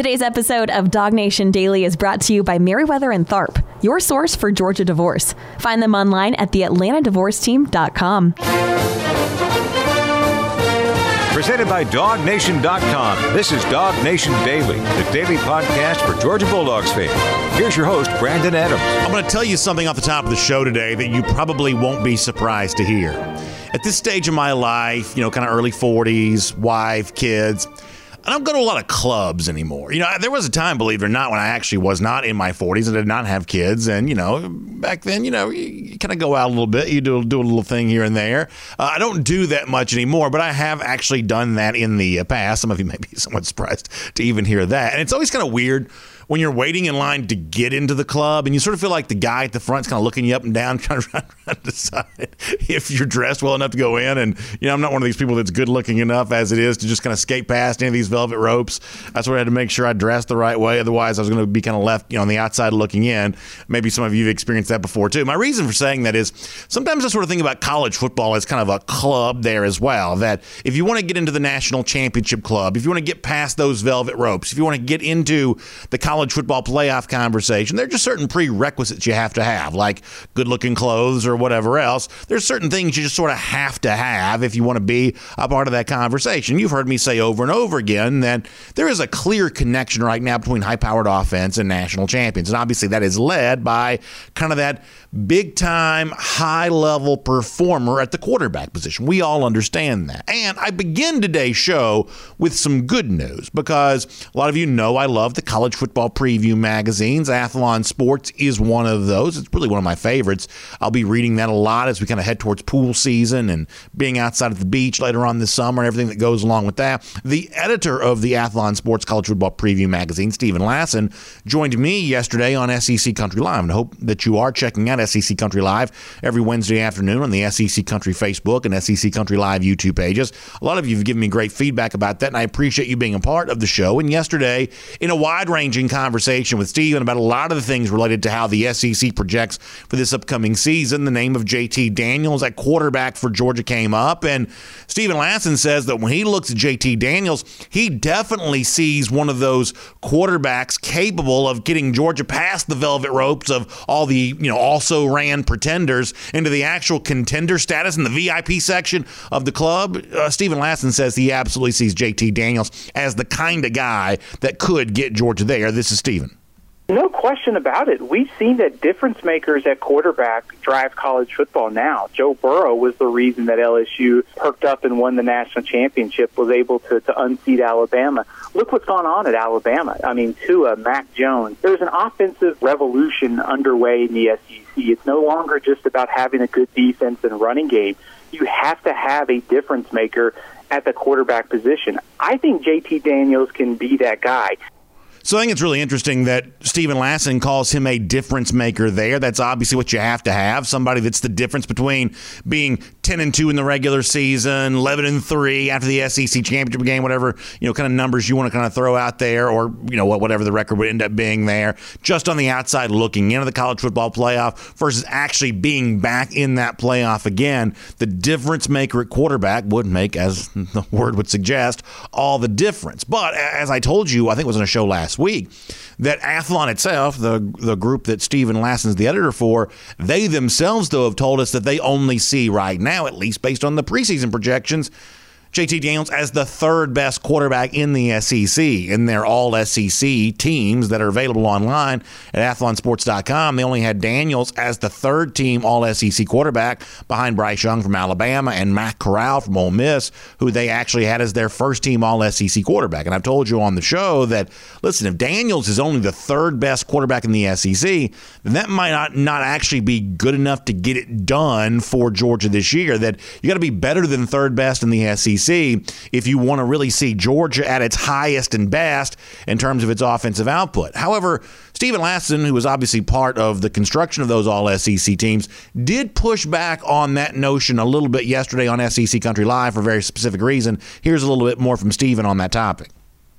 Today's episode of Dog Nation Daily is brought to you by Meriwether and Tharp, your source for Georgia divorce. Find them online at theatlantadivorceteam.com. Presented by DogNation.com. This is Dog Nation Daily, the daily podcast for Georgia Bulldogs fans. Here's your host, Brandon Adams. I'm going to tell you something off the top of the show today that you probably won't be surprised to hear. At this stage of my life, you know, kind of early 40s, wife, kids, I don't go to a lot of clubs anymore. You know, there was a time, believe it or not, when I actually was not in my 40s and did not have kids. And, you know, back then, you know, you, you kind of go out a little bit, you do, do a little thing here and there. Uh, I don't do that much anymore, but I have actually done that in the past. Some of you may be somewhat surprised to even hear that. And it's always kind of weird when you're waiting in line to get into the club and you sort of feel like the guy at the front's kind of looking you up and down trying to, decide if you're dressed well enough to go in. And you know I'm not one of these people that's good looking enough as it is to just kind of skate past any of these velvet ropes. That's why I had to make sure I dressed the right way. Otherwise I was going to be kind of left you know on the outside looking in. Maybe some of you have experienced that before too. My reason for saying that is sometimes I sort of think about college football as kind of a club there as well that if you want to get into the national championship club if you want to get past those velvet ropes if you want to get into the college college football playoff conversation, there are just certain prerequisites you have to have, like good looking clothes or whatever else. There's certain things you just sort of have to have if you want to be a part of that conversation. You've heard me say over and over again that there is a clear connection right now between high powered offense and national champions. And obviously, that is led by kind of that big time, high level performer at the quarterback position. We all understand that. And I begin today's show with some good news because a lot of you know I love the college football preview magazines. Athlon Sports is one of those. It's really one of my favorites. I'll be reading that a lot as we kind of head towards pool season and being outside at the beach later on this summer and everything that goes along with that. The editor of the Athlon Sports College Football Preview magazine, Stephen Lassan, joined me yesterday on SEC Country Live. And I hope that you are checking out SEC Country Live every Wednesday afternoon on the SEC Country Facebook and SEC Country Live YouTube pages. A lot of you have given me great feedback about that, and I appreciate you being a part of the show. And yesterday, in a wide ranging conversation with Stephen about a lot of the things related to how the SEC projects for this upcoming season, the name of JT Daniels at quarterback for Georgia came up. And Stephen Lassan says that when he looks at JT Daniels, he definitely sees one of those quarterbacks capable of getting Georgia past the velvet ropes of all the, you know, also ran pretenders into the actual contender status in the VIP section of the club. Uh, Stephen Lassan says he absolutely sees JT Daniels as the kind of guy that could get Georgia there. This is Stephen. No question about it. We've seen that difference makers at quarterback drive college football now. Joe Burrow was the reason that LSU perked up and won the national championship, was able to, to unseat Alabama. Look what's gone on at Alabama. I mean, Tua, Mac Jones. There's an offensive revolution underway in the SEC. It's no longer just about having a good defense and running game. You have to have a difference maker at the quarterback position. I think JT Daniels can be that guy. So I think it's really interesting that Stephen Lassan calls him a difference maker there. That's obviously what you have to have. Somebody that's the difference between being 10 and 2 in the regular season, 11 and 3 after the SEC championship game, whatever, you know, kind of numbers you want to kind of throw out there or, you know, whatever the record would end up being there, just on the outside looking into the college football playoff versus actually being back in that playoff again. The difference maker at quarterback would make, as the word would suggest, all the difference. But as I told you, I think it was on a show last week that Athlon itself, the the group that Stephen Lassan's the editor for, they themselves though have told us that they only see right now, at least based on the preseason projections, JT Daniels as the third best quarterback in the SEC in their all SEC teams that are available online at athlonsports.com. They only had Daniels as the third team all SEC quarterback behind Bryce Young from Alabama and Matt Corral from Ole Miss, who they actually had as their first team all SEC quarterback. And I've told you on the show that, listen, if Daniels is only the third best quarterback in the SEC, then that might not, not actually be good enough to get it done for Georgia this year. That you got to be better than third best in the SEC if you want to really see Georgia at its highest and best in terms of its offensive output. However, Stephen Lassan, who was obviously part of the construction of those all SEC teams, did push back on that notion a little bit yesterday on SEC Country Live for a very specific reason. Here's a little bit more from Stephen on that topic.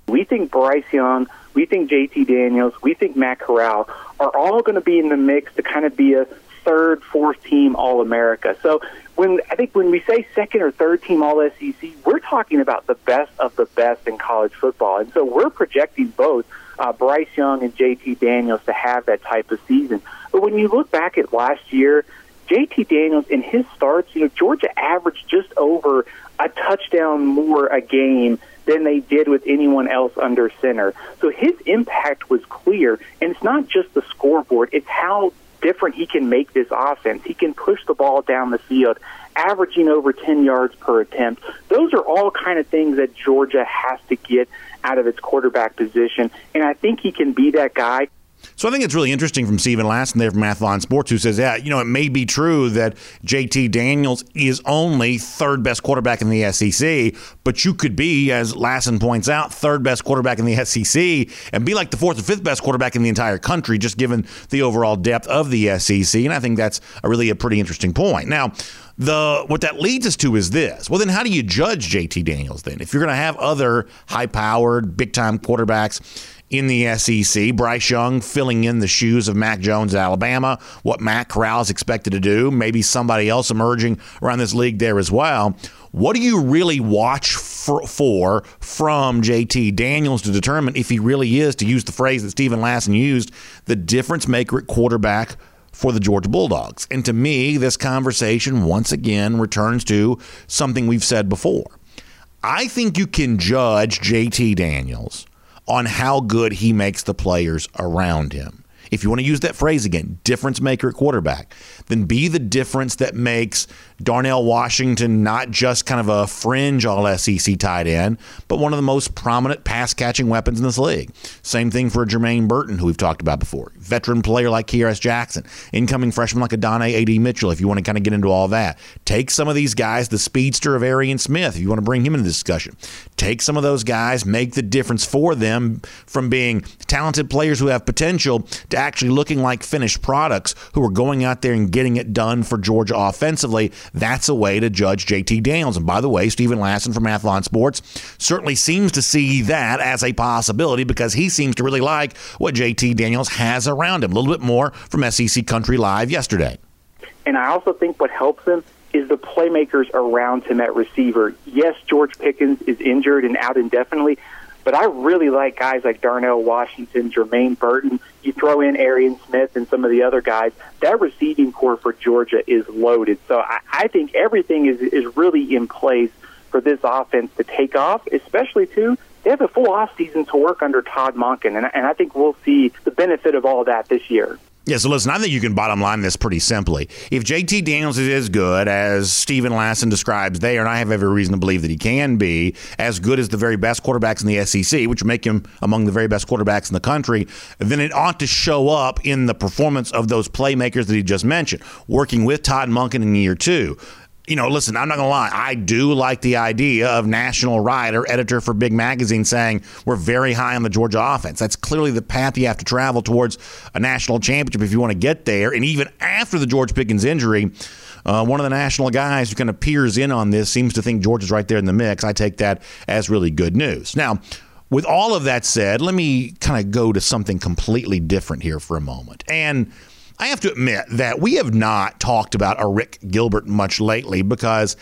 We think Bryce Young, we think JT Daniels, we think Matt Corral are all going to be in the mix to kind of be a third, fourth team All America. So when I think when we say second or third team All SEC, we're talking about the best of the best in college football, and so we're projecting both uh, Bryce Young and JT Daniels to have that type of season. But when you look back at last year, JT Daniels in his starts, you know, Georgia averaged just over a touchdown more a game than they did with anyone else under center. So his impact was clear, and it's not just the scoreboard, it's how different he can make this offense. He can push the ball down the field, averaging over 10 yards per attempt. Those are all kind of things that Georgia has to get out of its quarterback position, and I think he can be that guy. So I think it's really interesting from Stephen Lassan there from Athlon Sports, who says, yeah, you know, it may be true that JT Daniels is only third best quarterback in the SEC, but you could be, as Lassan points out, third best quarterback in the SEC and be like the fourth or fifth best quarterback in the entire country, just given the overall depth of the SEC. And I think that's a really a pretty interesting point. Now, the what that leads us to is this. Well, then how do you judge JT Daniels then? If you're going to have other high-powered, big-time quarterbacks in the SEC. Bryce Young filling in the shoes of Mac Jones at Alabama, what Matt Corral is expected to do, maybe somebody else emerging around this league there as well. What do you really watch for, for, from JT Daniels to determine if he really is, to use the phrase that Stephen Lassan used, the difference maker at quarterback for the Georgia Bulldogs? And to me, this conversation once again returns to something we've said before. I think you can judge JT Daniels on how good he makes the players around him. If you want to use that phrase again, difference maker at quarterback, then be the difference that makes Darnell Washington not just kind of a fringe all SEC tight end, but one of the most prominent pass catching weapons in this league. Same thing for Jermaine Burton, who we've talked about before. Veteran player like Kearis Jackson, incoming freshman like Adonai A.D. Mitchell, if you want to kind of get into all that. Take some of these guys, the speedster of Arian Smith, if you want to bring him into the discussion. Take some of those guys, make the difference for them from being talented players who have potential to actually looking like finished products who are going out there and getting it done for Georgia offensively. That's a way to judge JT Daniels. And by the way, Stephen Lassan from Athlon Sports certainly seems to see that as a possibility because he seems to really like what JT Daniels has around him. A little bit more from SEC Country Live yesterday. And I also think what helps him is the playmakers around him at receiver. Yes, George Pickens is injured and out indefinitely, but I really like guys like Darnell Washington, Jermaine Burton. You throw in Arian Smith and some of the other guys. That receiving corps for Georgia is loaded. So I, I think everything is is really in place for this offense to take off, especially too. They have a full off season to work under Todd Monken, and, and I think we'll see the benefit of all that this year. Yeah, so listen, I think you can bottom line this pretty simply. If JT Daniels is as good as Stephen Lassan describes there, and I have every reason to believe that he can be, as good as the very best quarterbacks in the SEC, which make him among the very best quarterbacks in the country, then it ought to show up in the performance of those playmakers that he just mentioned, working with Todd Monken in year two you know, listen, I'm not going to lie. I do like the idea of national writer, editor for Big Magazine saying we're very high on the Georgia offense. That's clearly the path you have to travel towards a national championship if you want to get there. And even after the George Pickens injury, uh, one of the national guys who kind of peers in on this seems to think Georgia's right there in the mix. I take that as really good news. Now, with all of that said, let me kind of go to something completely different here for a moment. And I have to admit that we have not talked about Arik Gilbert much lately because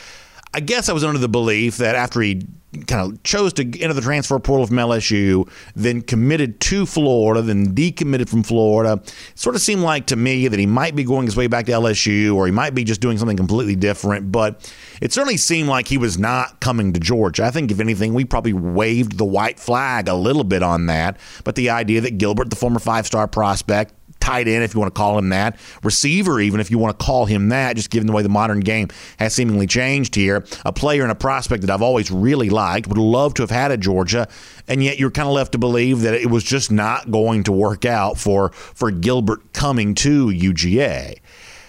I guess I was under the belief that after he kind of chose to enter the transfer portal from LSU, then committed to Florida, then decommitted from Florida. It sort of seemed like to me that he might be going his way back to LSU or he might be just doing something completely different. But it certainly seemed like he was not coming to Georgia. I think, if anything, we probably waved the white flag a little bit on that. But the idea that Gilbert, the former five star prospect, tight end, if you want to call him that, receiver, even if you want to call him that, just given the way the modern game has seemingly changed here. A player and a prospect that I've always really liked, would love to have had at Georgia, and yet you're kind of left to believe that it was just not going to work out for for Gilbert coming to UGA.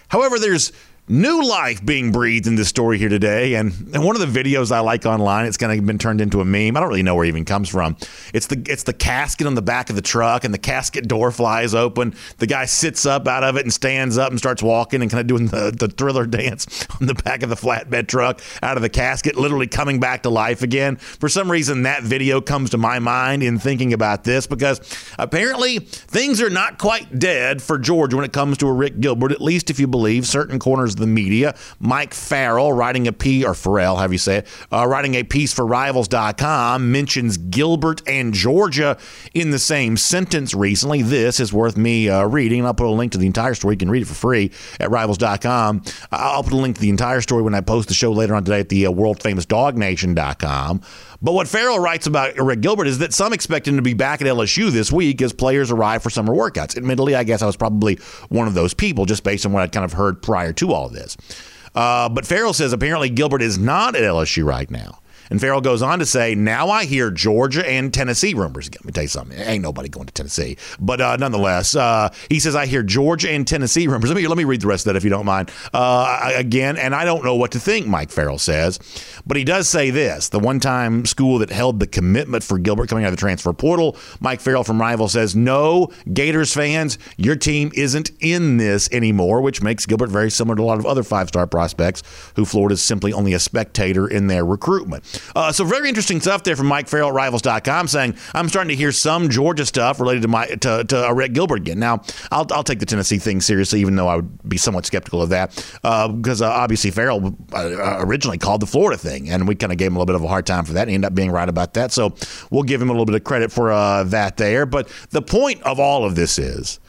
However, there's new life being breathed in this story here today. And, and one of the videos I like online, it's kind of been turned into a meme. I don't really know where it even comes from. It's the it's the casket on the back of the truck, and the casket door flies open. The guy sits up out of it and stands up and starts walking and kind of doing the, the thriller dance on the back of the flatbed truck out of the casket, literally coming back to life again. For some reason, that video comes to my mind in thinking about this because apparently things are not quite dead for George when it comes to Arik Gilbert, at least if you believe certain corners the media. Mike Farrell writing a piece, or Farrell, have you say it, uh, writing a piece for Rivals.com mentions Gilbert and Georgia in the same sentence recently. This is worth me uh, reading. I'll put a link to the entire story. You can read it for free at Rivals.com. I'll put a link to the entire story when I post the show later on today at the uh, world famous DogNation.com. But what Farrell writes about Arik Gilbert is that some expect him to be back at LSU this week as players arrive for summer workouts. Admittedly, I guess I was probably one of those people just based on what I'd kind of heard prior to all of this. Uh, but Farrell says apparently Gilbert is not at LSU right now. And Farrell goes on to say, now I hear Georgia and Tennessee rumors. Let me tell you something. Ain't nobody going to Tennessee. But uh, nonetheless, uh, he says, I hear Georgia and Tennessee rumors. Let me, let me read the rest of that if you don't mind. Uh, again, and I don't know what to think, Mike Farrell says. But he does say this the one time school that held the commitment for Gilbert coming out of the transfer portal, Mike Farrell from Rival says, no, Gators fans, your team isn't in this anymore, which makes Gilbert very similar to a lot of other five star prospects who Florida's simply only a spectator in their recruitment. Uh, so very interesting stuff there from Mike Farrell at Rivals.com saying, I'm starting to hear some Georgia stuff related to my to, to uh, Arik Gilbert again. Now, I'll, I'll take the Tennessee thing seriously, even though I would be somewhat skeptical of that, because uh, uh, obviously Farrell uh, originally called the Florida thing, and we kind of gave him a little bit of a hard time for that, and he ended up being right about that. So we'll give him a little bit of credit for uh, that there. But the point of all of this is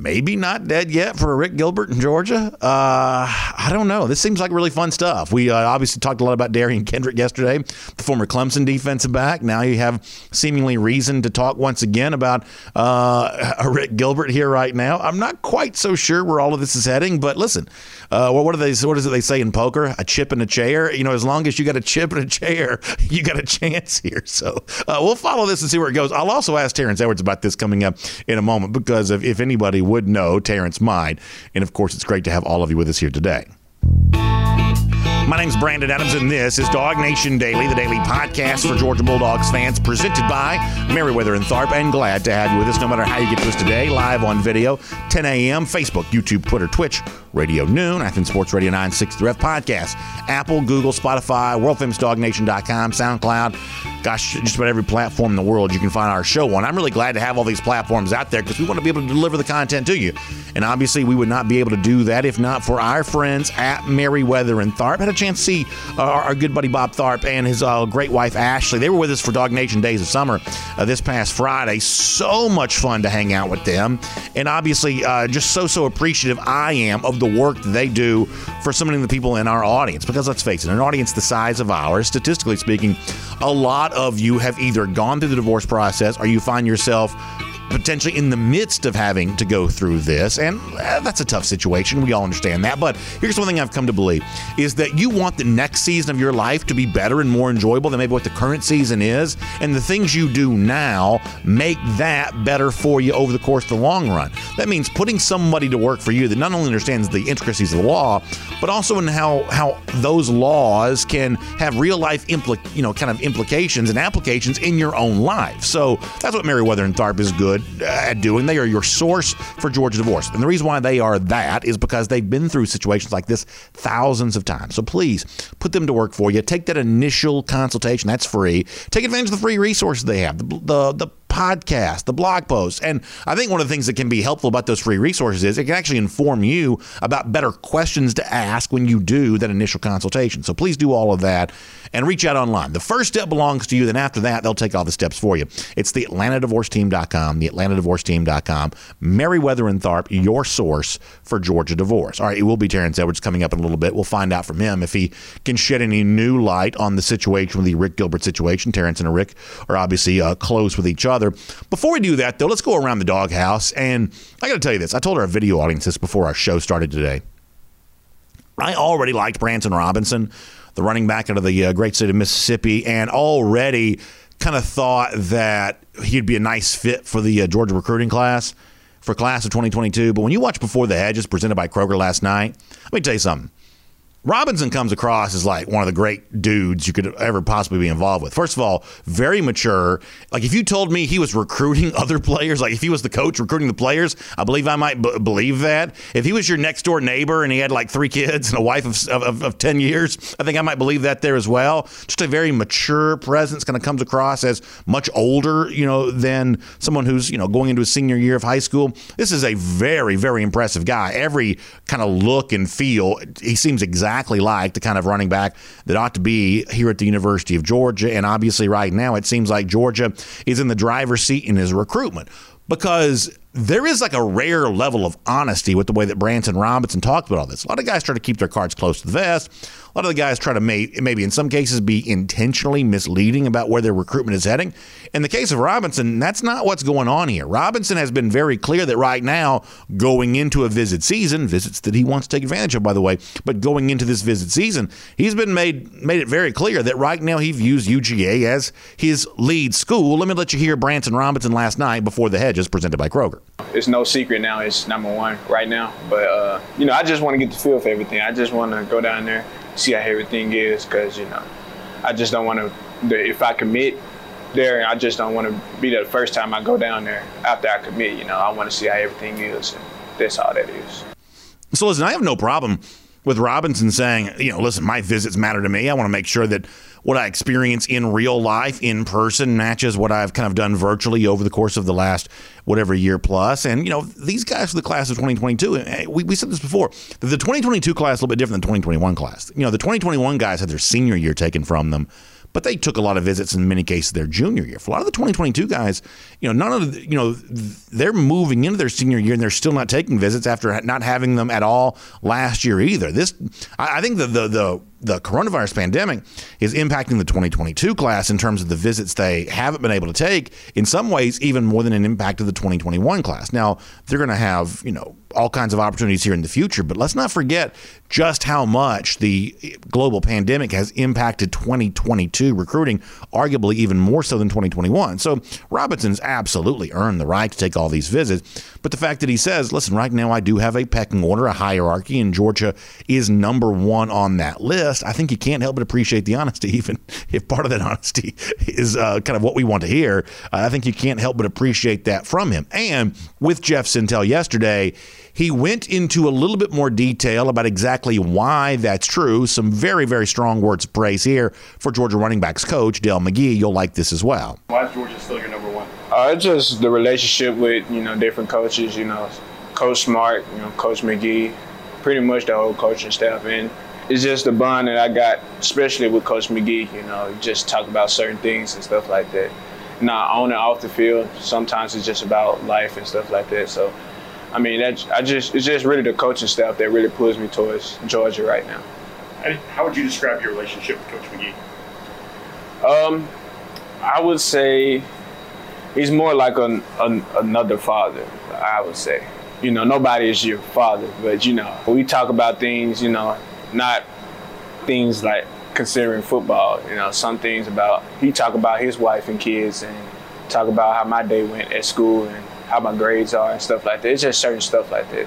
maybe not dead yet for Arik Gilbert in Georgia. Uh, I don't know. This seems like really fun stuff. We uh, obviously talked a lot about Derion Kendrick yesterday, the former Clemson defensive back. Now you have seemingly reason to talk once again about uh, Arik Gilbert here right now. I'm not quite so sure where all of this is heading, but listen, uh, what, what, they, what is it they say in poker? A chip in a chair. You know, as long as you got a chip in a chair, you got a chance here. So uh, we'll follow this and see where it goes. I'll also ask Terrence Edwards about this coming up in a moment because if, if anybody would know, Terrence might. And of course, it's great to have all of you with us here today. My name's Brandon Adams, and this is Dog Nation Daily, the daily podcast for Georgia Bulldogs fans, presented by Meriwether and Tharp. And glad to have you with us, no matter how you get to us today, live on video, 10 a.m., Facebook, YouTube, Twitter, Twitch, Radio Noon, Athens Sports Radio 963F podcast, Apple, Google, Spotify, WorldFamousDogNation.com, SoundCloud. Gosh, just about every platform in the world you can find our show on. I'm really glad to have all these platforms out there because we want to be able to deliver the content to you. And obviously, we would not be able to do that if not for our friends at Meriwether and Tharp. Had a chance to see uh, our good buddy Bob Tharp and his uh, great wife Ashley. They were with us for Dog Nation Days of Summer uh, this past Friday. So much fun to hang out with them. And obviously, uh, just so, so appreciative I am of the work they do for so many of the people in our audience. Because let's face it, an audience the size of ours, statistically speaking, a lot of you have either gone through the divorce process or you find yourself potentially in the midst of having to go through this. And uh, that's a tough situation. We all understand that. But here's one thing I've come to believe is that you want the next season of your life to be better and more enjoyable than maybe what the current season is. And the things you do now make that better for you over the course of the long run. That means putting somebody to work for you that not only understands the intricacies of the law, but also in how, how those laws can have real life you know, kind of implications and applications in your own life. So that's what Meriwether and Tharp is good at doing. They are your source for Georgia divorce. And the reason why they are that is because they've been through situations like this thousands of times. So please put them to work for you. Take that initial consultation. That's free. Take advantage of the free resources they have. The, the, the podcast, the blog posts. And I think one of the things that can be helpful about those free resources is it can actually inform you about better questions to ask when you do that initial consultation. So please do all of that and reach out online. The first step belongs to you. Then after that, they'll take all the steps for you. It's the AtlantaDivorceTeam.com, the AtlantaDivorceTeam.com, Meriwether and Tharp, your source for Georgia divorce. All right, it will be Terrence Edwards coming up in a little bit. We'll find out from him if he can shed any new light on the situation with the Arik Gilbert situation. Terrence and Arik are obviously uh, close with each other. Before we do that, though, let's go around the doghouse. And I got to tell you this I told our video audience this before our show started today. I already liked Branson Robinson the running back out of the uh, great state of Mississippi, and already kind of thought that he'd be a nice fit for the uh, Georgia recruiting class. for class of 2022. But when you watch Before the Hedges presented by Kroger last night, let me tell you something. Robinson comes across as like one of the great dudes you could ever possibly be involved with. First of all, very mature. Like if you told me he was recruiting other players, like if he was the coach recruiting the players, I believe I might b- believe that. If he was your next door neighbor and he had like three kids and a wife of, of, of 10 years, I think I might believe that there as well. Just a very mature presence kind of comes across as much older, you know, than someone who's, you know, going into his senior year of high school. This is a very, very impressive guy. Every kind of look and feel, he seems exactly exactly like the kind of running back that ought to be here at the University of Georgia. And obviously, right now, it seems like Georgia is in the driver's seat in his recruitment because there is like a rare level of honesty with the way that Branson Robinson talked about all this. A lot of guys try to keep their cards close to the vest. A lot of the guys try to may, maybe in some cases be intentionally misleading about where their recruitment is heading. In the case of Robinson, that's not what's going on here. Robinson has been very clear that right now, going into a visit season, visits that he wants to take advantage of, by the way, but going into this visit season, he's been made made it very clear that right now he views UGA as his lead school. Let me let you hear Branson Robinson last night before the hedges presented by Kroger. It's no secret now. It's number one right now. But uh, you know, I just want to get the feel for everything. I just want to go down there, see how everything is, because you know, I just don't want to. If I commit there, I just don't want to be there the first time I go down there after I commit. You know, I want to see how everything is. And that's all that is. So listen, I have no problem with Robinson saying, you know, listen, my visits matter to me. I want to make sure that what I experience in real life, in person, matches what I've kind of done virtually over the course of the last whatever year plus. And, you know, these guys for the class of 2022, eh, we, we said this before, the 2022 class is a little bit different than the 2021 class. You know, the 2021 guys had their senior year taken from them but they took a lot of visits in many cases their junior year. For a lot of the 2022 guys, you know, none of the, you know, they're moving into their senior year and they're still not taking visits after not having them at all last year either. This, I think the the the the coronavirus pandemic is impacting the 2022 class in terms of the visits they haven't been able to take. In some ways, even more than an impact of the 2021 class. Now they're going to have you know all kinds of opportunities here in the future. But let's not forget just how much the global pandemic has impacted 2022 recruiting, arguably even more so than 2021. So Robinson's absolutely earned the right to take all these visits. But the fact that he says, listen, right now I do have a pecking order, a hierarchy, and Georgia is number one on that list, I think you can't help but appreciate the honesty, even if part of that honesty is uh, kind of what we want to hear. Uh, I think you can't help but appreciate that from him. And with Jeff Sentell yesterday, he went into a little bit more detail about exactly why that's true. Some very, very strong words of praise here for Georgia running backs coach Dell McGee. You'll like this as well. Why is Georgia still your number one? Uh, it's just the relationship with you know different coaches. You know, Coach Smart, you know, Coach McGee, pretty much the whole coaching staff, and it's just the bond that I got, especially with Coach McGee. You know, just talk about certain things and stuff like that. Not on and off the field. Sometimes it's just about life and stuff like that. So I mean, that's I just it's just really the coaching staff that really pulls me towards Georgia right now. And how would you describe your relationship with Coach McGee? Um, I would say he's more like an, an, another father. I would say, you know, nobody is your father, but you know, we talk about things, you know, not things like considering football. You know, some things about he talk about his wife and kids, and talk about how my day went at school and how my grades are and stuff like that. It's just certain stuff like that.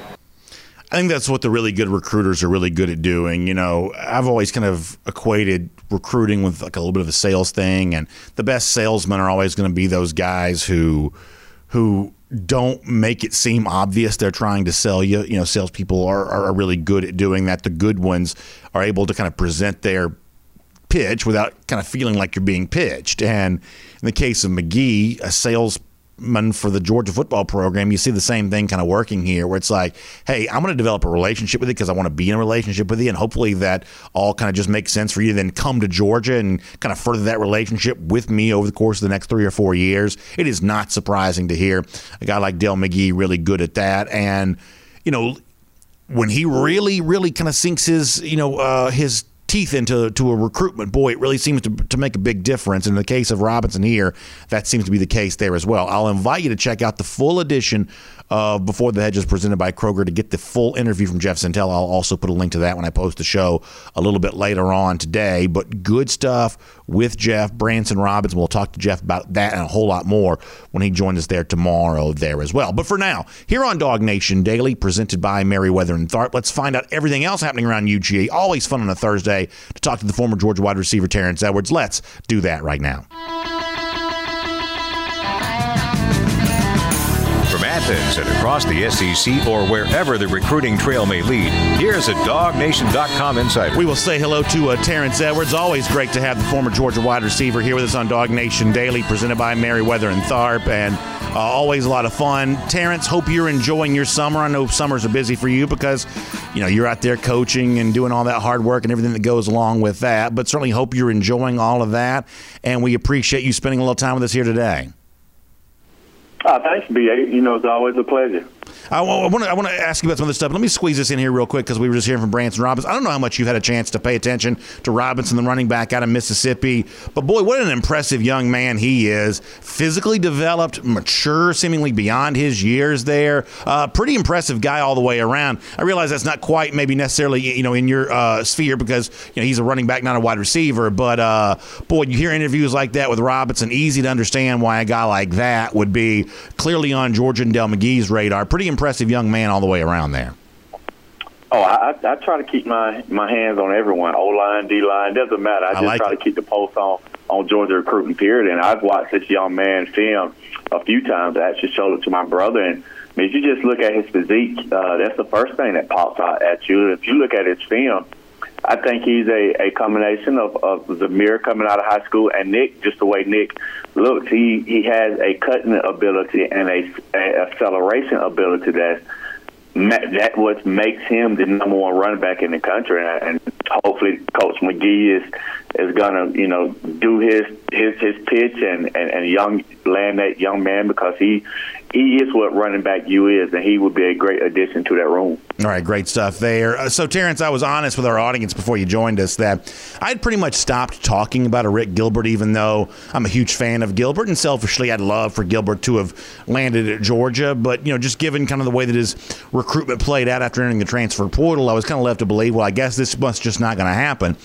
I think that's what the really good recruiters are really good at doing. You know, I've always kind of equated recruiting with like a little bit of a sales thing, and the best salesmen are always going to be those guys who who don't make it seem obvious they're trying to sell you. You know, salespeople are, are really good at doing that. The good ones are able to kind of present their pitch without kind of feeling like you're being pitched. And in the case of McGee, a sales for the Georgia football program, you see the same thing kind of working here, where it's like, hey, I'm going to develop a relationship with you because I want to be in a relationship with you, and hopefully that all kind of just makes sense for you then come to Georgia and kind of further that relationship with me over the course of the next three or four years. It is not surprising to hear a guy like Dell McGee really good at that, and you know when he really, really kind of sinks his, you know, uh, his teeth into to a recruitment, boy, it really seems to, to make a big difference. In the case of Robinson here, that seems to be the case there as well. I'll invite you to check out the full edition uh, Before the Hedges presented by Kroger. To get the full interview from Jeff Sentell, I'll also put a link to that when I post the show a little bit later on today. But good stuff with Jeff, Branson Robbins. We'll talk to Jeff about that and a whole lot more when he joins us there tomorrow there as well. But for now, here on Dog Nation Daily, presented by Meriwether and Tharp, let's find out everything else happening around UGA. Always fun on a Thursday to talk to the former Georgia wide receiver Terrence Edwards. Let's do that right now. Athens and across the SEC or wherever the recruiting trail may lead, here's a DogNation.com insider. We will say hello to uh, Terrence Edwards. Always great to have the former Georgia wide receiver here with us on Dog Nation Daily, presented by Meriwether and Tharp, and uh, always a lot of fun. Terrence, hope you're enjoying your summer. I know summers are busy for you because you know you're out there coaching and doing all that hard work and everything that goes along with that. But certainly hope you're enjoying all of that, and we appreciate you spending a little time with us here today. Oh, thanks, B.A. You know, it's always a pleasure. I want to I want to ask you about some of this stuff. Let me squeeze this in here real quick because we were just hearing from Branson Robinson. I don't know how much you had a chance to pay attention to Robinson, the running back out of Mississippi, but boy, what an impressive young man he is. Physically developed, mature, seemingly beyond his years. There, uh, pretty impressive guy all the way around. I realize that's not quite maybe necessarily you know in your uh, sphere because you know he's a running back, not a wide receiver. But uh, boy, you hear interviews like that with Robinson. Easy to understand why a guy like that would be clearly on George and Dell McGee's radar. Pretty impressive young man all the way around there. Oh, I, I try to keep my, my hands on everyone. O line, D line, doesn't matter. I, I just like try it. to keep the pulse on on Georgia recruiting period. And I've watched this young man film a few times. I actually showed it to my brother. And I mean, if you just look at his physique, uh, that's the first thing that pops out at you. If you look at his film, I think he's a, a combination of, of Zamir coming out of high school and Nick, just the way Nick looks. He he has a cutting ability and a, a acceleration ability that's ma- that what makes him the number one running back in the country, and, and hopefully Coach McGee is is gonna you know do his his his pitch and and, and young land that young man because he he is what running back you is, and he would be a great addition to that room. All right, great stuff there. Uh, so, Terrence, I was honest with our audience before you joined us that I'd pretty much stopped talking about Arik Gilbert, even though I'm a huge fan of Gilbert, and selfishly, I'd love for Gilbert to have landed at Georgia. But you know, just given kind of the way that his recruitment played out after entering the transfer portal, I was kind of left to believe, well, I guess this must just not going to happen.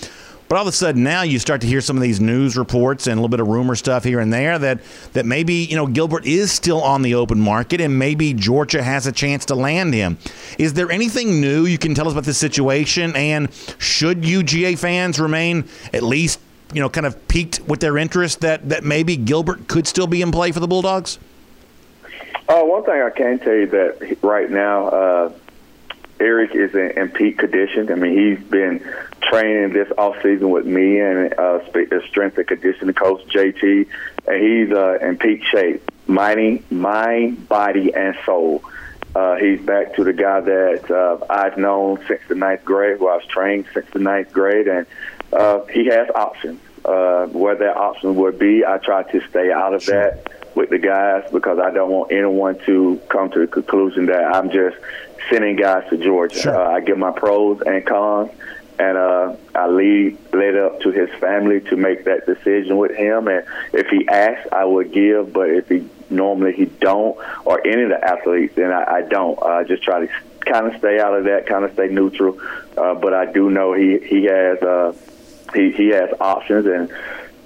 But all of a sudden now you start to hear some of these news reports and a little bit of rumor stuff here and there that that maybe you know Gilbert is still on the open market and maybe Georgia has a chance to land him. Is there anything new you can tell us about this situation? And should UGA fans remain at least you know kind of piqued with their interest that that maybe Gilbert could still be in play for the Bulldogs? Uh, one thing I can tell you that right now, uh, Arik is in, in peak condition. I mean, he's been training this off season with me and uh, the strength and conditioning coach JT, and he's uh, in peak shape, mind, mind, body, and soul. Uh, he's back to the guy that uh, I've known since the ninth grade, who I was trained since the ninth grade, and uh, he has options. Uh, where that option would be, I try to stay out of that with the guys because I don't want anyone to come to the conclusion that I'm just sending guys to Georgia. Sure. Uh, I give my pros and cons, and uh, I lead lead up to his family to make that decision with him. And if he asks, I would give. But if he normally he don't, or any of the athletes, then I, I don't. I just try to kind of stay out of that, kind of stay neutral. Uh, but I do know he he has uh, he he has options, and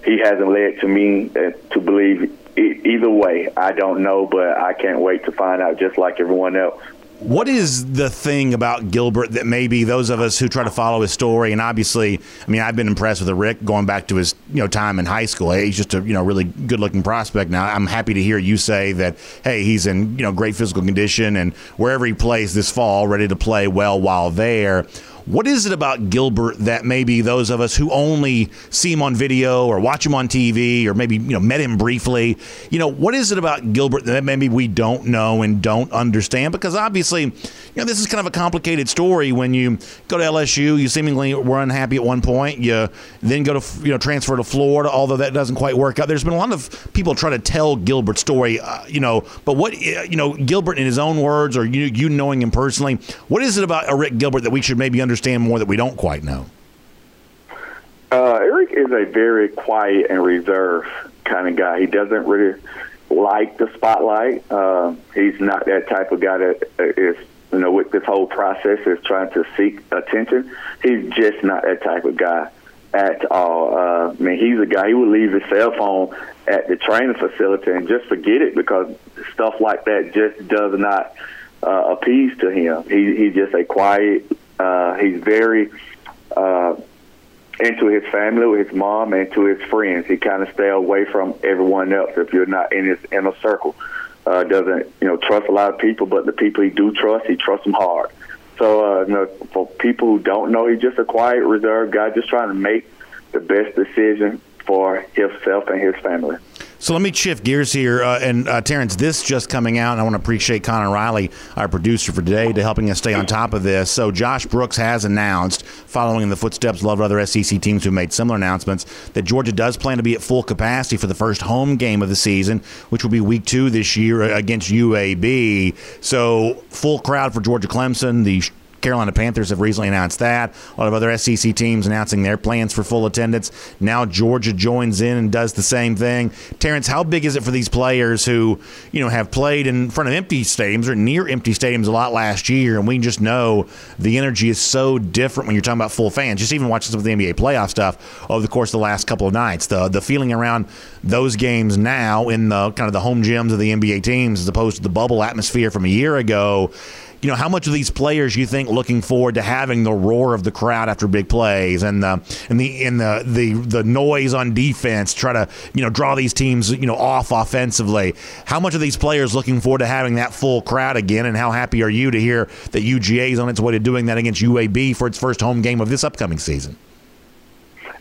he hasn't led to me uh, to believe either way. I don't know, but I can't wait to find out, just like everyone else. What is the thing about Gilbert that maybe those of us who try to follow his story, and obviously, I mean, I've been impressed with Arik going back to his you know time in high school. He's just a you know really good looking prospect. Now, I'm happy to hear you say that. Hey, he's in you know great physical condition, and wherever he plays this fall, ready to play well while there. What is it about Gilbert that maybe those of us who only see him on video or watch him on TV or maybe you know met him briefly, you know, what is it about Gilbert that maybe we don't know and don't understand? Because obviously, you know, this is kind of a complicated story. When you go to LSU, you seemingly were unhappy at one point. You then go to you know transfer to Florida, although that doesn't quite work out. There's been a lot of people try to tell Gilbert's story, uh, you know, but what you know, Gilbert in his own words or you you knowing him personally, what is it about Arik Gilbert that we should maybe understand more that we don't quite know? Uh, Arik is a very quiet and reserved kind of guy. He doesn't really like the spotlight. Uh, he's not that type of guy that is, you know, with this whole process is trying to seek attention. He's just not that type of guy at all. Uh, I mean, he's a guy. He would leave his cell phone at the training facility and just forget it because stuff like that just does not uh, appease to him. He, he's just a quiet. Uh, he's very uh, into his family, with his mom, and to his friends. He kind of stay away from everyone else if you're not in his inner circle. Uh, doesn't you know trust a lot of people, but the people he do trust, he trusts them hard. So uh, you know, for people who don't know, he's just a quiet, reserved guy, just trying to make the best decision for himself and his family. So let me shift gears here. Uh, and uh, Terrence, this just coming out, and I want to appreciate Connor Riley, our producer for today, to helping us stay on top of this. So Josh Brooks has announced, following in the footsteps of other SEC teams who made similar announcements, that Georgia does plan to be at full capacity for the first home game of the season, which will be week two this year against UAB. So full crowd for Georgia Clemson. The Carolina Panthers have recently announced that. A lot of other SEC teams announcing their plans for full attendance. Now Georgia joins in and does the same thing. Terrence, how big is it for these players who, you know, have played in front of empty stadiums or near empty stadiums a lot last year, and we just know the energy is so different when you're talking about full fans. Just even watching some of the NBA playoff stuff over the course of the last couple of nights, the the feeling around those games now in the kind of the home gyms of the NBA teams as opposed to the bubble atmosphere from a year ago you know, how much of these players you think looking forward to having the roar of the crowd after big plays and the and the and the the the noise on defense try to you know draw these teams you know off offensively. How much of these players looking forward to having that full crowd again, and how happy are you to hear that UGA is on its way to doing that against UAB for its first home game of this upcoming season?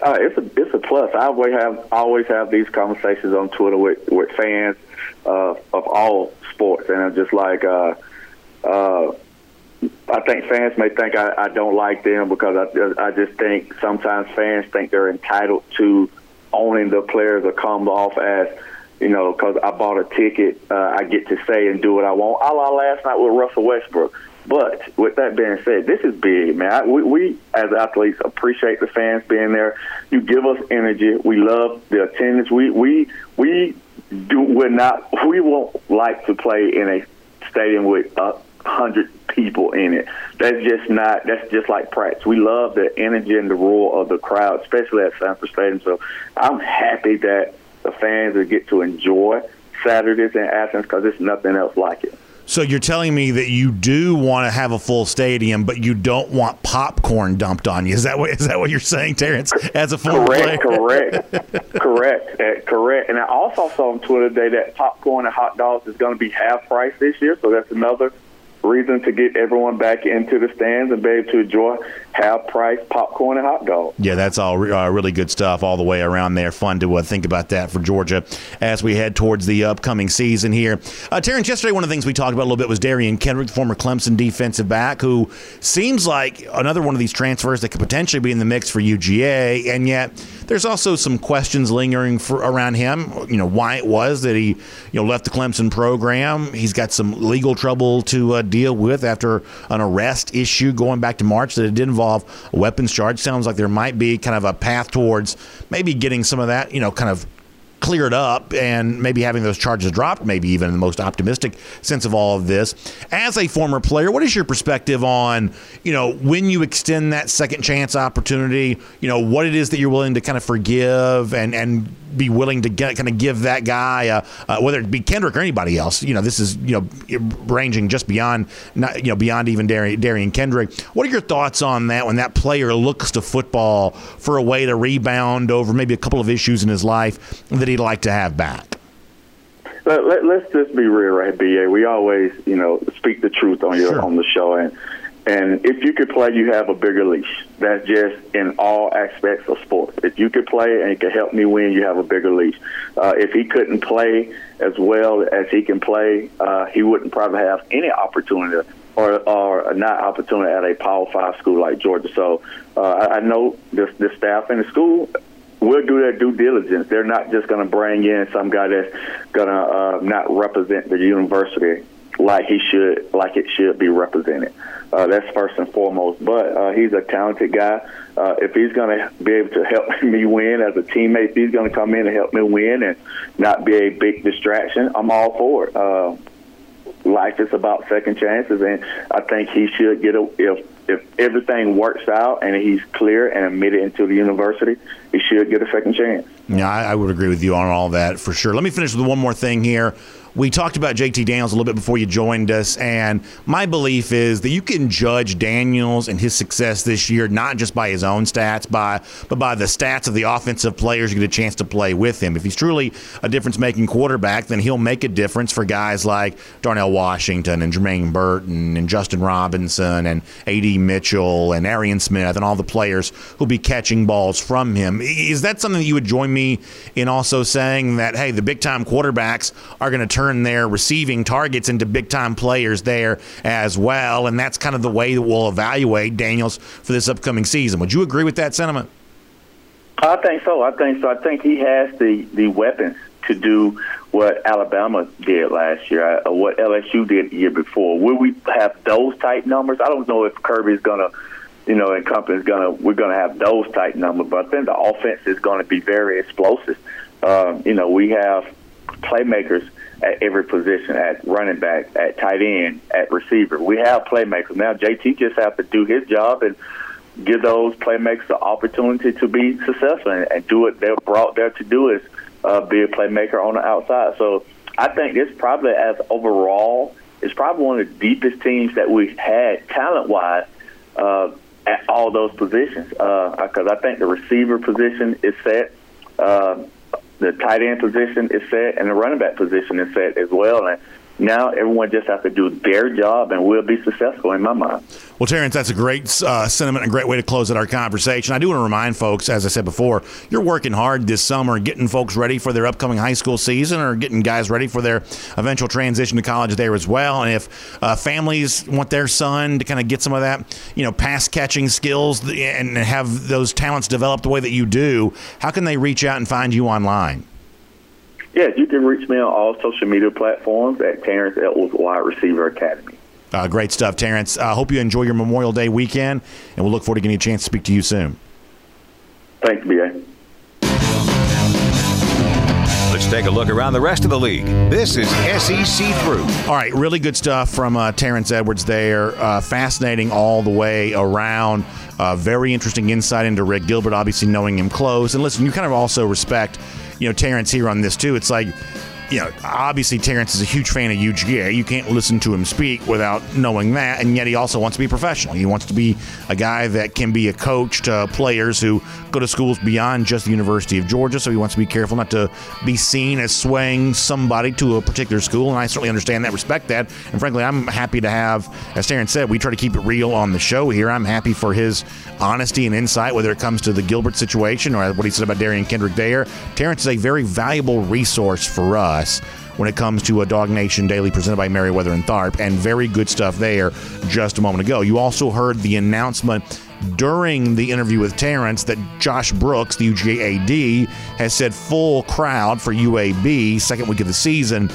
Uh, it's a it's a plus. I always have always have these conversations on Twitter with with fans uh, of all sports, and I'm just like. Uh, uh, I think fans may think I, I don't like them because I, I just think sometimes fans think they're entitled to owning the players or come off as, you know, because I bought a ticket, uh, I get to say and do what I want. A la last night with Russell Westbrook. But with that being said, this is big, man. I, we, we, as athletes, appreciate the fans being there. You give us energy. We love the attendance. We we we do. We're not. We won't like to play in a stadium with uh, hundred people in it. That's just not. That's just like practice. We love the energy and the roar of the crowd, especially at Sanford Stadium. So I'm happy that the fans will get to enjoy Saturdays in Athens because there's nothing else like it. So you're telling me that you do want to have a full stadium, but you don't want popcorn dumped on you. Is that what is that what you're saying, Terrence? As a former correct, player, correct, correct, uh, correct. And I also saw on Twitter today that popcorn and hot dogs is going to be half price this year. So that's another reason to get everyone back into the stands and be able to enjoy half price popcorn and hot dogs. Yeah, that's all uh, really good stuff all the way around there. Fun to uh, think about that for Georgia as we head towards the upcoming season here. Uh, Terrence, yesterday one of the things we talked about a little bit was Derion Kendrick, former Clemson defensive back, who seems like another one of these transfers that could potentially be in the mix for UGA, and yet there's also some questions lingering for, around him. You know why it was that he you know left the Clemson program. He's got some legal trouble to uh, deal with after an arrest issue going back to March that it did involve a weapons charge. Sounds like there might be kind of a path towards maybe getting some of that, you know, kind of cleared up and maybe having those charges dropped, maybe even in the most optimistic sense of all of this. As a former player, what is your perspective on, you know, when you extend that second chance opportunity, you know, what it is that you're willing to kind of forgive and, and be willing to get, kind of give that guy, uh, uh, whether it be Kendrick or anybody else. You know, this is you know ranging just beyond, not, you know, beyond even Derion Kendrick. What are your thoughts on that when that player looks to football for a way to rebound over maybe a couple of issues in his life that he'd like to have back? Let, let, us just be real, right, Ba? We always, you know, speak the truth on your sure. on the show, and and if you could play, you have a bigger leash. That's just in all aspects of sports. If you could play and you could help me win, you have a bigger leash. Uh, if he couldn't play as well as he can play, uh, he wouldn't probably have any opportunity or, or not opportunity at a Power Five school like Georgia. So uh, I know the, the staff in the school will do their due diligence. They're not just going to bring in some guy that's going to uh, not represent the university like he should, like it should be represented. Uh, that's first and foremost. But uh, he's a talented guy. Uh, if he's going to be able to help me win as a teammate, if he's going to come in and help me win and not be a big distraction, I'm all for it. Uh, life is about second chances, and I think he should get a if if everything works out and he's clear and admitted into the university, he should get a second chance. Yeah, I, I would agree with you on all that for sure. Let me finish with one more thing here we talked about JT Daniels a little bit before you joined us, and my belief is that you can judge Daniels and his success this year not just by his own stats, by but by the stats of the offensive players you get a chance to play with him. If he's truly a difference-making quarterback, then he'll make a difference for guys like Darnell Washington and Jermaine Burton and Justin Robinson and A.D. Mitchell and Arian Smith and all the players who'll be catching balls from him. Is that something that you would join me in also saying that hey, the big-time quarterbacks are going to turn turn their receiving targets into big time players there as well. And that's kind of the way that we'll evaluate Daniels for this upcoming season. Would you agree with that sentiment? I think so. I think so. I think he has the, the weapons to do what Alabama did last year, or uh, what LSU did the year before. Will we have those type numbers? I don't know if Kirby's to, you know, and company's to, we're to have those type numbers, but I think the offense is going to be very explosive. Um, you know, we have playmakers at every position at running back, at tight end, at receiver. We have playmakers. Now JT just have to do his job and give those playmakers the opportunity to be successful and, and do what they're brought there to do is uh, be a playmaker on the outside. So I think this probably as overall is probably one of the deepest teams that we've had talent wise uh, at all those positions. Because uh, I think the receiver position is set. Uh, the tight end position is set and the running back position is set as well. And now everyone just has to do their job and we'll be successful in my mind. Well, Terrence, that's a great uh, sentiment and a great way to close out our conversation. I do want to remind folks, as I said before, you're working hard this summer getting folks ready for their upcoming high school season or getting guys ready for their eventual transition to college there as well. And if uh, families want their son to kind of get some of that, you know, pass catching skills and have those talents developed the way that you do, how can they reach out and find you online? Yeah, you can reach me on all social media platforms at Terrence Edwards Wide Receiver Academy. Uh, great stuff, Terrence. I uh, hope you enjoy your Memorial Day weekend, and we'll look forward to getting a chance to speak to you soon. Thanks, BA. Let's take a look around the rest of the league. This is SEC Through. All right, really good stuff from uh, Terrence Edwards there. Uh, fascinating all the way around. Uh, very interesting insight into Arik Gilbert, obviously knowing him close. And listen, you kind of also respect, you know, Terrence here on this too. It's like you know, obviously Terrence is a huge fan of UGA. You can't listen to him speak without knowing that, and yet he also wants to be professional. He wants to be a guy that can be a coach to players who go to schools beyond just the University of Georgia. So he wants to be careful not to be seen as swaying somebody to a particular school, and I certainly understand that, respect that, and frankly, I'm happy to have, as Terrence said, we try to keep it real on the show here. I'm happy for his honesty and insight, whether it comes to the Gilbert situation or what he said about Derion Kendrick there. Terrence is a very valuable resource for us us when it comes to a Dog Nation Daily presented by Meriwether and Tharp, and very good stuff there just a moment ago. You also heard the announcement during the interview with Terrence that Josh Brooks, the UGA AD, has said full crowd for UAB, second week of the season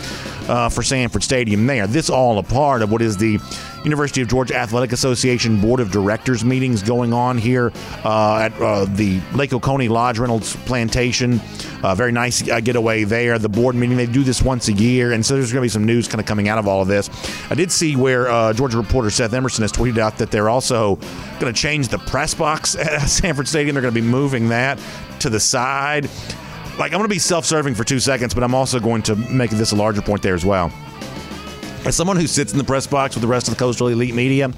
uh, for Sanford Stadium there. This all a part of what is the University of Georgia Athletic Association Board of Directors meetings going on here uh, at uh, the Lake Oconee Lodge Reynolds Plantation. Uh, very nice uh, getaway there. The board meeting, they do this once a year, and so there's going to be some news kind of coming out of all of this. I did see where uh, Georgia reporter Seth Emerson has tweeted out that they're also going to change the press box at Sanford Stadium. They're going to be moving that to the side like I'm going to be self-serving for two seconds, but I'm also going to make this a larger point there as well. As someone who sits in the press box with the rest of the Coastal Elite Media,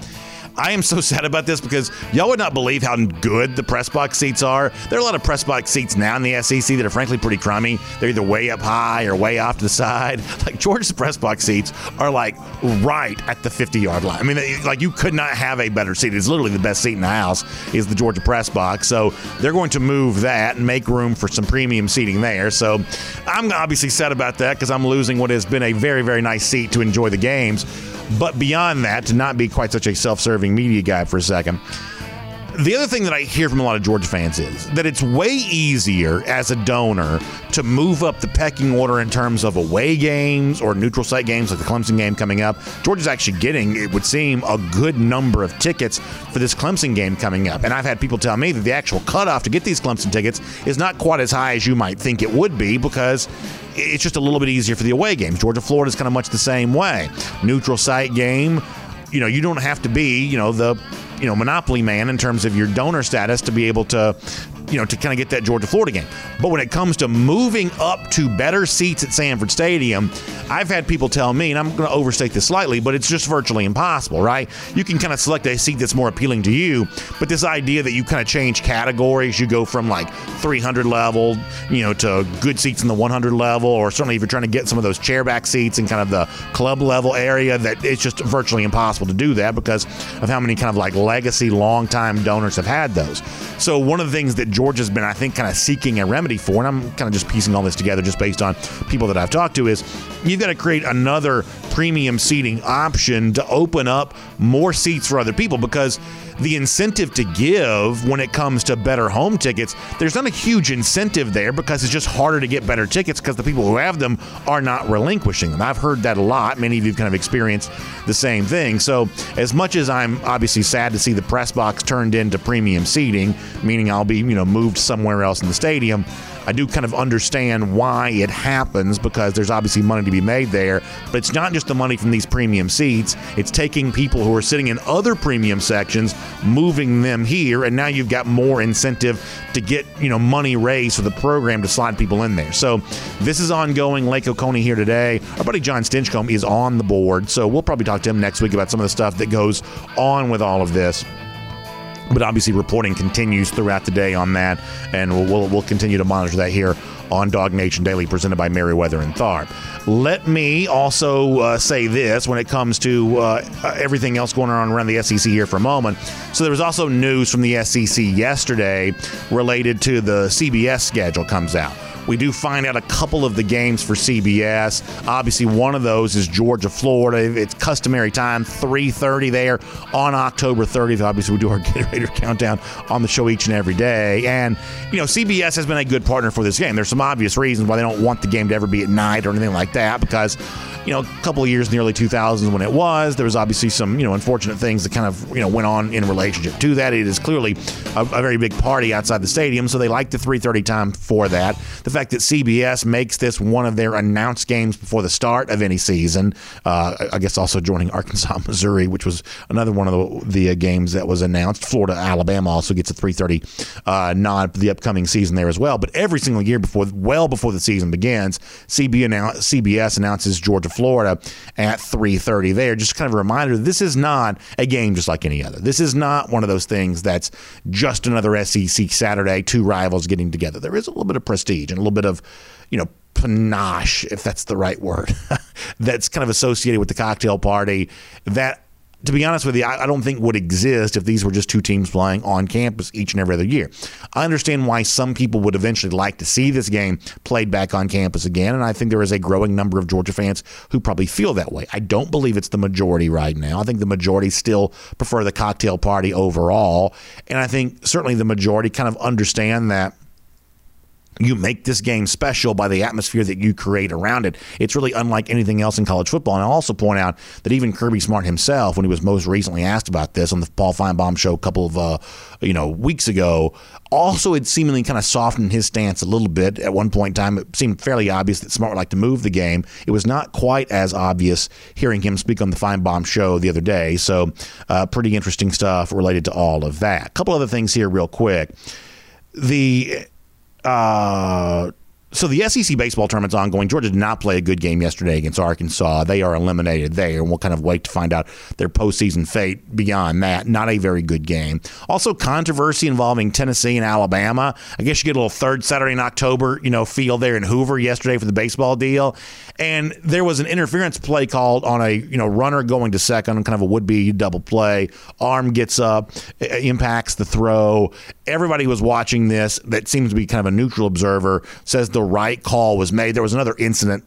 I am so sad about this because y'all would not believe how good the press box seats are. There are a lot of press box seats now in the SEC that are frankly pretty crummy. They're either way up high or way off to the side. Like Georgia's press box seats are like right at the 50 yard line. I mean, like you could not have a better seat. It's literally the best seat in the house is the Georgia press box. So they're going to move that and make room for some premium seating there. So I'm obviously sad about that because I'm losing what has been a very, very nice seat to enjoy the games. But beyond that, to not be quite such a self serving media guy for a second, the other thing that I hear from a lot of Georgia fans is that it's way easier as a donor to move up the pecking order in terms of away games or neutral site games like the Clemson game coming up. Georgia's actually getting, it would seem, a good number of tickets for this Clemson game coming up. And I've had people tell me that the actual cutoff to get these Clemson tickets is not quite as high as you might think it would be because it's just a little bit easier for the away games. Georgia Florida is kind of much the same way. Neutral site game, you know, you don't have to be, you know, the you know monopoly man in terms of your donor status to be able to you know, to kind of get that Georgia Florida game. But when it comes to moving up to better seats at Sanford Stadium, I've had people tell me, and I'm going to overstate this slightly, but it's just virtually impossible, right? You can kind of select a seat that's more appealing to you, but this idea that you kind of change categories, you go from like 300 level, you know, to good seats in the 100 level, or certainly if you're trying to get some of those chairback seats in kind of the club level area, that it's just virtually impossible to do that because of how many kind of like legacy, long-time donors have had those. So one of the things that Georgia's been, I think, kind of seeking a remedy for, and I'm kind of just piecing all this together just based on people that I've talked to, is you've got to create another premium seating option to open up more seats for other people because the incentive to give when it comes to better home tickets, there's not a huge incentive there because it's just harder to get better tickets because the people who have them are not relinquishing them. I've heard that a lot. Many of you kind of experienced the same thing. So, as much as I'm obviously sad to see the press box turned into premium seating, meaning I'll be, you know, moved somewhere else in the stadium, I do kind of understand why it happens because there's obviously money to be made there. But it's not just the money from these premium seats, it's taking people who are sitting in other premium sections, moving them here, and now you've got more incentive to get, you know, money raised for the program to slide people in there. So this is ongoing. Lake Oconee here today. Our buddy Jon Stinchcomb is on the board. So we'll probably talk to him next week about some of the stuff that goes on with all of this but obviously reporting continues throughout the day on that, and we'll, we'll, we'll continue to monitor that here on Dog Nation Daily, presented by Meriwether and Tharp. Let me also uh, say this when it comes to uh, everything else going on around the SEC here for a moment. So there was also news from the SEC yesterday related to the CBS schedule comes out. We do find out a couple of the games for CBS. Obviously, one of those is Georgia, Florida. It's customary time, 3:30 there on October 30th. Obviously, we do our Gatorade countdown on the show each and every day. And you know, CBS has been a good partner for this game. There's some obvious reasons why they don't want the game to ever be at night or anything like that because you know, a couple of years in the early 2000s when it was, there was obviously some, you know, unfortunate things that kind of, you know, went on in relationship to that. It is clearly a, a very big party outside the stadium, so they like the 3:30 time for that. The fact that CBS makes this one of their announced games before the start of any season, uh, I guess also joining Arkansas, Missouri, which was another one of the, the uh, games that was announced. Florida, Alabama also gets a 3:30 uh, nod for the upcoming season there as well. But every single year before, well before the season begins, CBS announces Georgia, Florida at 3:30 there. Just kind of a reminder, this is not a game just like any other. This is not one of those things that's just another SEC Saturday, two rivals getting together. There is a little bit of prestige and a little bit of, you know, panache, if that's the right word, that's kind of associated with the cocktail party that to be honest with you, I, don't think would exist if these were just two teams playing on campus each and every other year. I understand why some people would eventually like to see this game played back on campus again, and I think there is a growing number of Georgia fans who probably feel that way. I don't believe it's the majority right now. I think the majority still prefer the cocktail party overall, and I think certainly the majority kind of understand that you make this game special by the atmosphere that you create around it. It's really unlike anything else in college football. And I'll also point out that even Kirby Smart himself, when he was most recently asked about this on the Paul Finebaum show a couple of uh, you know weeks ago, also had seemingly kind of softened his stance a little bit. At one point in time, it seemed fairly obvious that Smart would like to move the game. It was not quite as obvious hearing him speak on the Finebaum show the other day. So, uh, pretty interesting stuff related to all of that. A couple other things here, real quick. The uh, so the SEC baseball tournament's ongoing. Georgia did not play a good game yesterday against Arkansas. They are eliminated there, and we'll kind of wait to find out their postseason fate beyond that. Not a very good game. Also, controversy involving Tennessee and Alabama. I guess you get a little third Saturday in October, you know, feel there in Hoover yesterday for the baseball deal, and there was an interference play called on a you know runner going to second, kind of a would-be double play. Arm gets up, impacts the throw. Everybody was watching this. That seems to be kind of a neutral observer. Says the the right call was made. There was another incident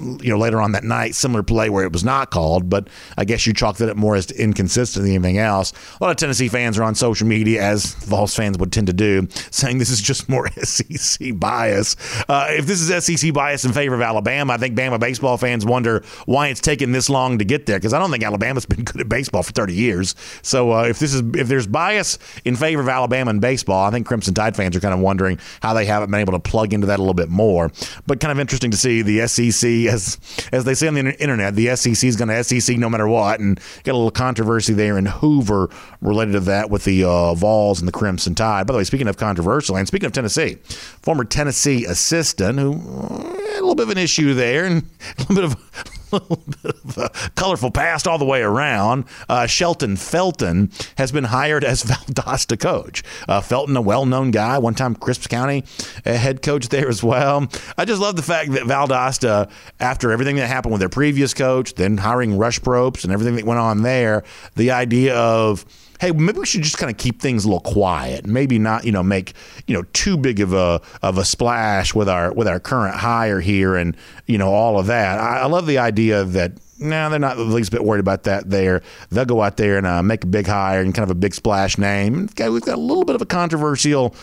you know later on that night, similar play where it was not called, but I guess you chalked it up more as inconsistent than anything else. A lot of Tennessee fans are on social media, as Vols fans would tend to do, saying this is just more SEC bias. Uh, if this is SEC bias in favor of Alabama, I think Bama baseball fans wonder why it's taken this long to get there because I don't think Alabama's been good at baseball for 30 years. So uh, if this is if there's bias in favor of Alabama in baseball, I think Crimson Tide fans are kind of wondering how they haven't been able to plug into that a little bit more. But kind of interesting to see the SEC as as they say on the internet, the SEC is going to SEC no matter what, and got a little controversy there in Hoover related to that with the uh, Vols and the Crimson Tide. By the way, speaking of controversial, and speaking of Tennessee, former Tennessee assistant who a little bit of an issue there, and a little bit of little bit of a colorful past all the way around. Uh, Shelton Felton has been hired as Valdosta coach. Uh, Felton, a well known guy, one time Crisp County uh, head coach there as well. I just love the fact that Valdosta, after everything that happened with their previous coach, then hiring Rush Propst and everything that went on there, the idea of hey, maybe we should just kind of keep things a little quiet, maybe not, you know, make you know too big of a of a splash with our with our current hire here, and you know all of that. I, I love the idea that no, they're not the least bit worried about that there. They'll go out there and uh, make a big hire and kind of a big splash name. Okay, we've got a little bit of a controversial,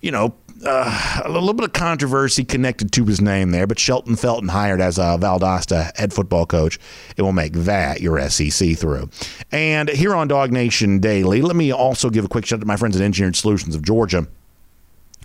you know, uh, a little bit of controversy connected to his name there, but Shelton Felton hired as a Valdosta head football coach. It will make that your SEC through. And here on Dog Nation Daily, let me also give a quick shout out to my friends at Engineered Solutions of Georgia.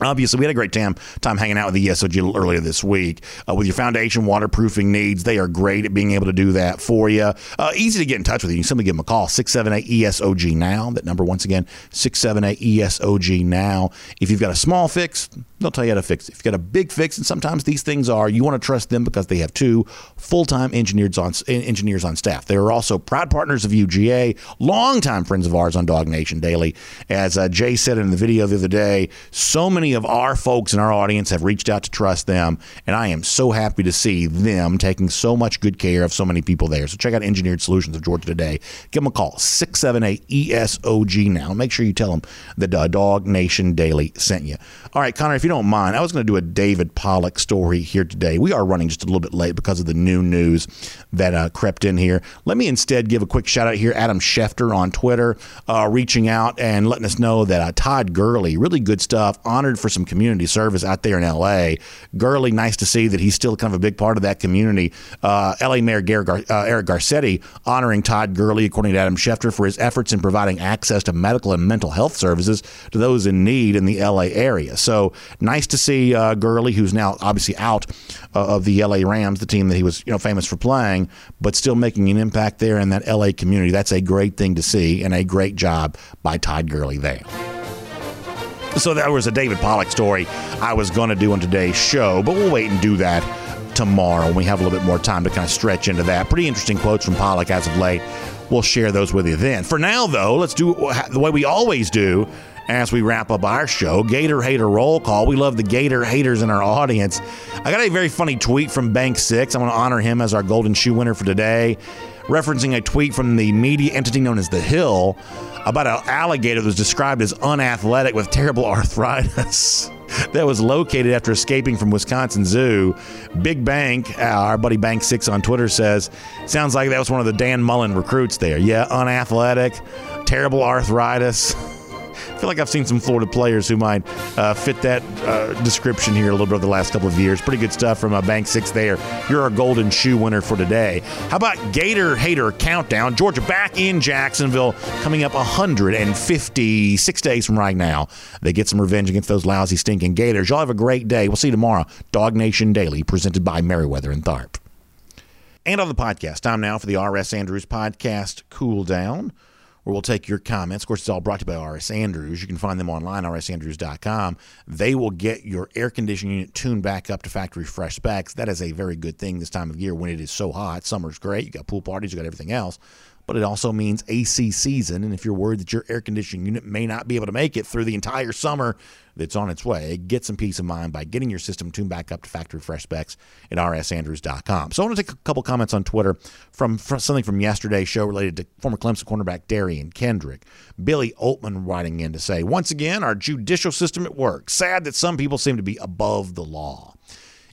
Obviously, we had a great time time hanging out with the ESOG earlier this week. Uh, with your foundation waterproofing needs, they are great at being able to do that for you. Uh, easy to get in touch with you. You can simply give them a call, 678 ESOG now. That number, once again, 678 ESOG now. If you've got a small fix, they'll tell you how to fix it. If you've got a big fix, and sometimes these things are, you want to trust them because they have two full time engineers on, engineers on staff. They are also proud partners of UGA, longtime friends of ours on Dog Nation Daily. As uh, Jay said in the video the other day, so many many of our folks in our audience have reached out to trust them, and I am so happy to see them taking so much good care of so many people there. So check out Engineered Solutions of Georgia today. Give them a call, 678 ESOG now. Make sure you tell them that uh, Dog Nation Daily sent you. All right, Connor, if you don't mind, I was going to do a David Pollack story here today. We are running just a little bit late because of the new news that uh, crept in here. Let me instead give a quick shout out here. Adam Schefter on Twitter uh, reaching out and letting us know that uh, Todd Gurley, really good stuff, honored for some community service out there in L.A. Gurley, nice to see that he's still kind of a big part of that community. Uh, L.A. Mayor Gar- uh, Eric Garcetti honoring Todd Gurley, according to Adam Schefter, for his efforts in providing access to medical and mental health services to those in need in the L.A. area. So nice to see uh, Gurley, who's now obviously out uh, of the L.A. Rams, the team that he was you know famous for playing, but still making an impact there in that L.A. community. That's a great thing to see and a great job by Todd Gurley there. So that was a David Pollack story I was going to do on today's show, but we'll wait and do that tomorrow when we have a little bit more time to kind of stretch into that. Pretty interesting quotes from Pollack as of late. We'll share those with you then. For now, though, let's do the way we always do as we wrap up our show. Gator Hater Roll Call. We love the Gator haters in our audience. I got a very funny tweet from Bank Six. I want to honor him as our Golden Shoe winner for today, referencing a tweet from the media entity known as The Hill about an alligator that was described as unathletic with terrible arthritis. that was located after escaping from Wisconsin Zoo. Big Bank, uh, our buddy Bank Six on Twitter says, sounds like that was one of the Dan Mullen recruits there. Yeah, unathletic, terrible arthritis. I feel like I've seen some Florida players who might uh, fit that uh, description here a little bit over the last couple of years. Pretty good stuff from uh, Bank Six there. You're our golden shoe winner for today. How about Gator Hater Countdown? Georgia back in Jacksonville, coming up 156 days from right now. They get some revenge against those lousy, stinking Gators. Y'all have a great day. We'll see you tomorrow. Dog Nation Daily, presented by Meriwether and Tharp. And on the podcast, time now for the R.S. Andrews podcast Cool Down where we'll take your comments. Of course, it's all brought to you by RS Andrews. You can find them online, rsandrews.com. They will get your air conditioning unit tuned back up to factory fresh specs. That is a very good thing this time of year when it is so hot. Summer's great. You got pool parties, you got everything else. But it also means AC season. And if you're worried that your air conditioning unit may not be able to make it through the entire summer, that's on its way. Get some peace of mind by getting your system tuned back up to factory fresh specs at rsandrews.com. So I want to take a couple comments on Twitter from, from something from yesterday's show related to former Clemson cornerback Derion Kendrick. Billy Altman writing in to say, once again, our judicial system at work. Sad that some people seem to be above the law.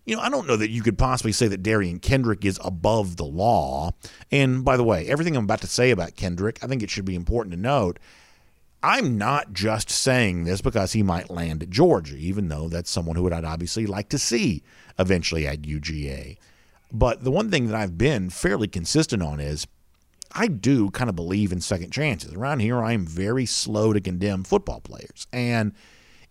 You know, I don't know that you could possibly say that Derion Kendrick is above the law. And by the way, everything I'm about to say about Kendrick, I think it should be important to note. I'm not just saying this because he might land at Georgia, even though that's someone who I'd obviously like to see eventually at UGA. But the one thing that I've been fairly consistent on is I do kind of believe in second chances. Around here, I am very slow to condemn football players. And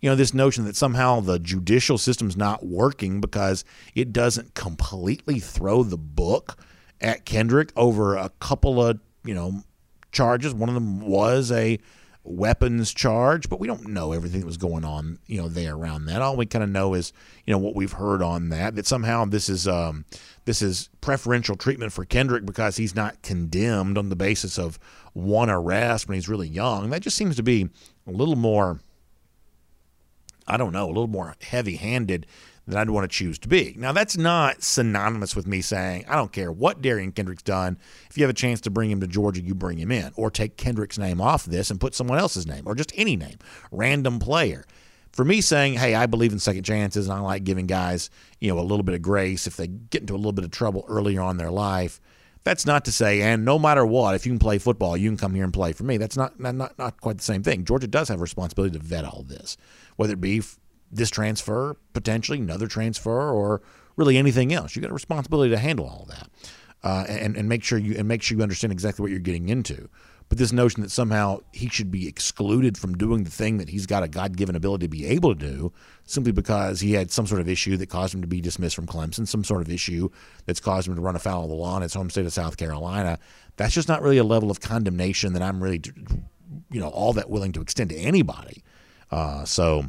you know, this notion that somehow the judicial system's not working because it doesn't completely throw the book at Kendrick over a couple of, you know, charges. One of them was a weapons charge, but we don't know everything that was going on, you know, there around that. All we kind of know is, you know, what we've heard on that. That somehow this is um, this is preferential treatment for Kendrick because he's not condemned on the basis of one arrest when he's really young. That just seems to be a little more I don't know, a little more heavy handed than I'd want to choose to be. Now, that's not synonymous with me saying, I don't care what Derion Kendrick's done. If you have a chance to bring him to Georgia, you bring him in. Or take Kendrick's name off this and put someone else's name, or just any name, random player. For me saying, hey, I believe in second chances and I like giving guys, you know, a little bit of grace if they get into a little bit of trouble earlier on in their life. That's not to say, and no matter what, if you can play football, you can come here and play for me. That's not not, not, quite the same thing. Georgia does have a responsibility to vet all this whether it be this transfer, potentially another transfer, or really anything else. You got a responsibility to handle all that, uh, and and make sure you and make sure you understand exactly what you're getting into. But this notion that somehow he should be excluded from doing the thing that he's got a God given ability to be able to do simply because he had some sort of issue that caused him to be dismissed from Clemson, some sort of issue that's caused him to run afoul of the law in his home state of South Carolina, that's just not really a level of condemnation that I'm really, you know, all that willing to extend to anybody. Uh, so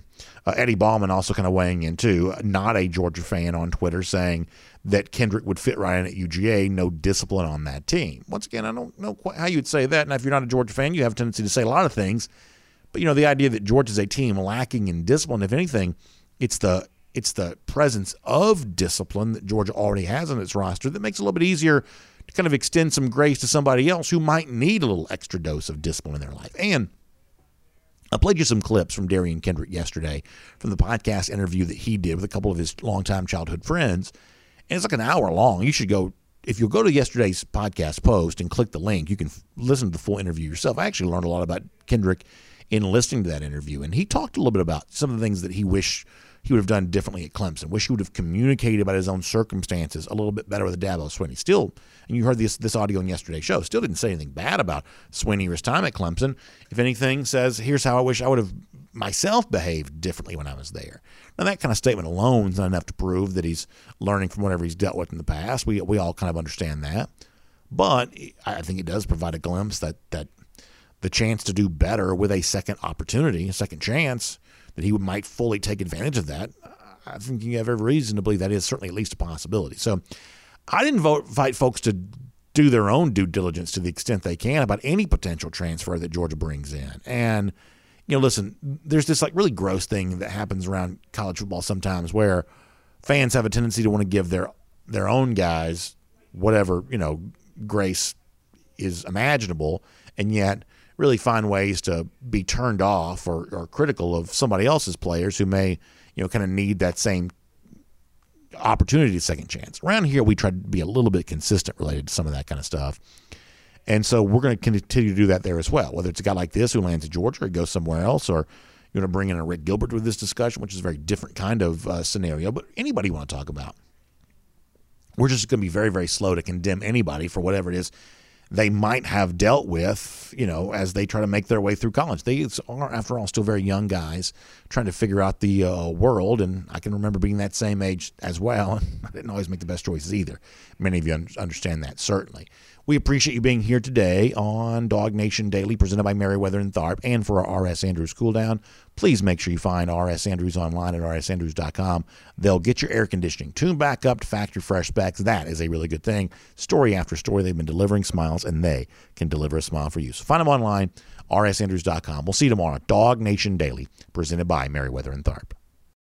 uh, Eddie Bauman also kind of weighing in too, not a Georgia fan on Twitter, saying that Kendrick would fit right in at UGA, no discipline on that team. Once again, I don't know how you'd say that. And if you're not a Georgia fan, you have a tendency to say a lot of things. But you know, the idea that Georgia's a team lacking in discipline, if anything, it's the it's the presence of discipline that Georgia already has on its roster that makes it a little bit easier to kind of extend some grace to somebody else who might need a little extra dose of discipline in their life. And I played you some clips from Derion Kendrick yesterday from the podcast interview that he did with a couple of his longtime childhood friends. And it's like an hour long. You should go, if you'll go to yesterday's podcast post and click the link, you can listen to the full interview yourself. I actually learned a lot about Kendrick in listening to that interview. And he talked a little bit about some of the things that he wished he would have done differently at Clemson. Wish he would have communicated about his own circumstances a little bit better with Dabo Swinney. Still, and you heard this this audio in yesterday's show, still didn't say anything bad about Swinney or his time at Clemson. If anything, says here's how I wish I would have myself behaved differently when I was there. Now that kind of statement alone is not enough to prove that he's learning from whatever he's dealt with in the past. We we all kind of understand that, but I think it does provide a glimpse that that the chance to do better with a second opportunity, a second chance, that he might fully take advantage of that. I think you have every reason to believe that is certainly at least a possibility. So I didn't vote, invite folks to do their own due diligence to the extent they can about any potential transfer that Georgia brings in. And, you know, listen, there's this like really gross thing that happens around college football sometimes where fans have a tendency to want to give their their own guys whatever, you know, grace is imaginable, and yet really find ways to be turned off or, or critical of somebody else's players who may, you know, kind of need that same opportunity, second chance. Around here, we try to be a little bit consistent related to some of that kind of stuff. And so we're going to continue to do that there as well. Whether it's a guy like this who lands in Georgia or goes somewhere else, or you're going to bring in Arik Gilbert with this discussion, which is a very different kind of uh, scenario. But anybody you want to talk about, we're just going to be very, very slow to condemn anybody for whatever it is they might have dealt with, you know, as they try to make their way through college. They are, after all, still very young guys trying to figure out the uh, world. And I can remember being that same age as well. And I didn't always make the best choices either. Many of you understand that, certainly. We appreciate you being here today on Dog Nation Daily, presented by Meriwether and Tharp, and for our RS Andrews cool down. Please make sure you find RS Andrews online at rsandrews.com. They'll get your air conditioning tuned back up to factory fresh specs. That is a really good thing. Story after story, they've been delivering smiles, and they can deliver a smile for you. So find them online, rsandrews.com. We'll see you tomorrow. Dog Nation Daily, presented by Meriwether and Tharp.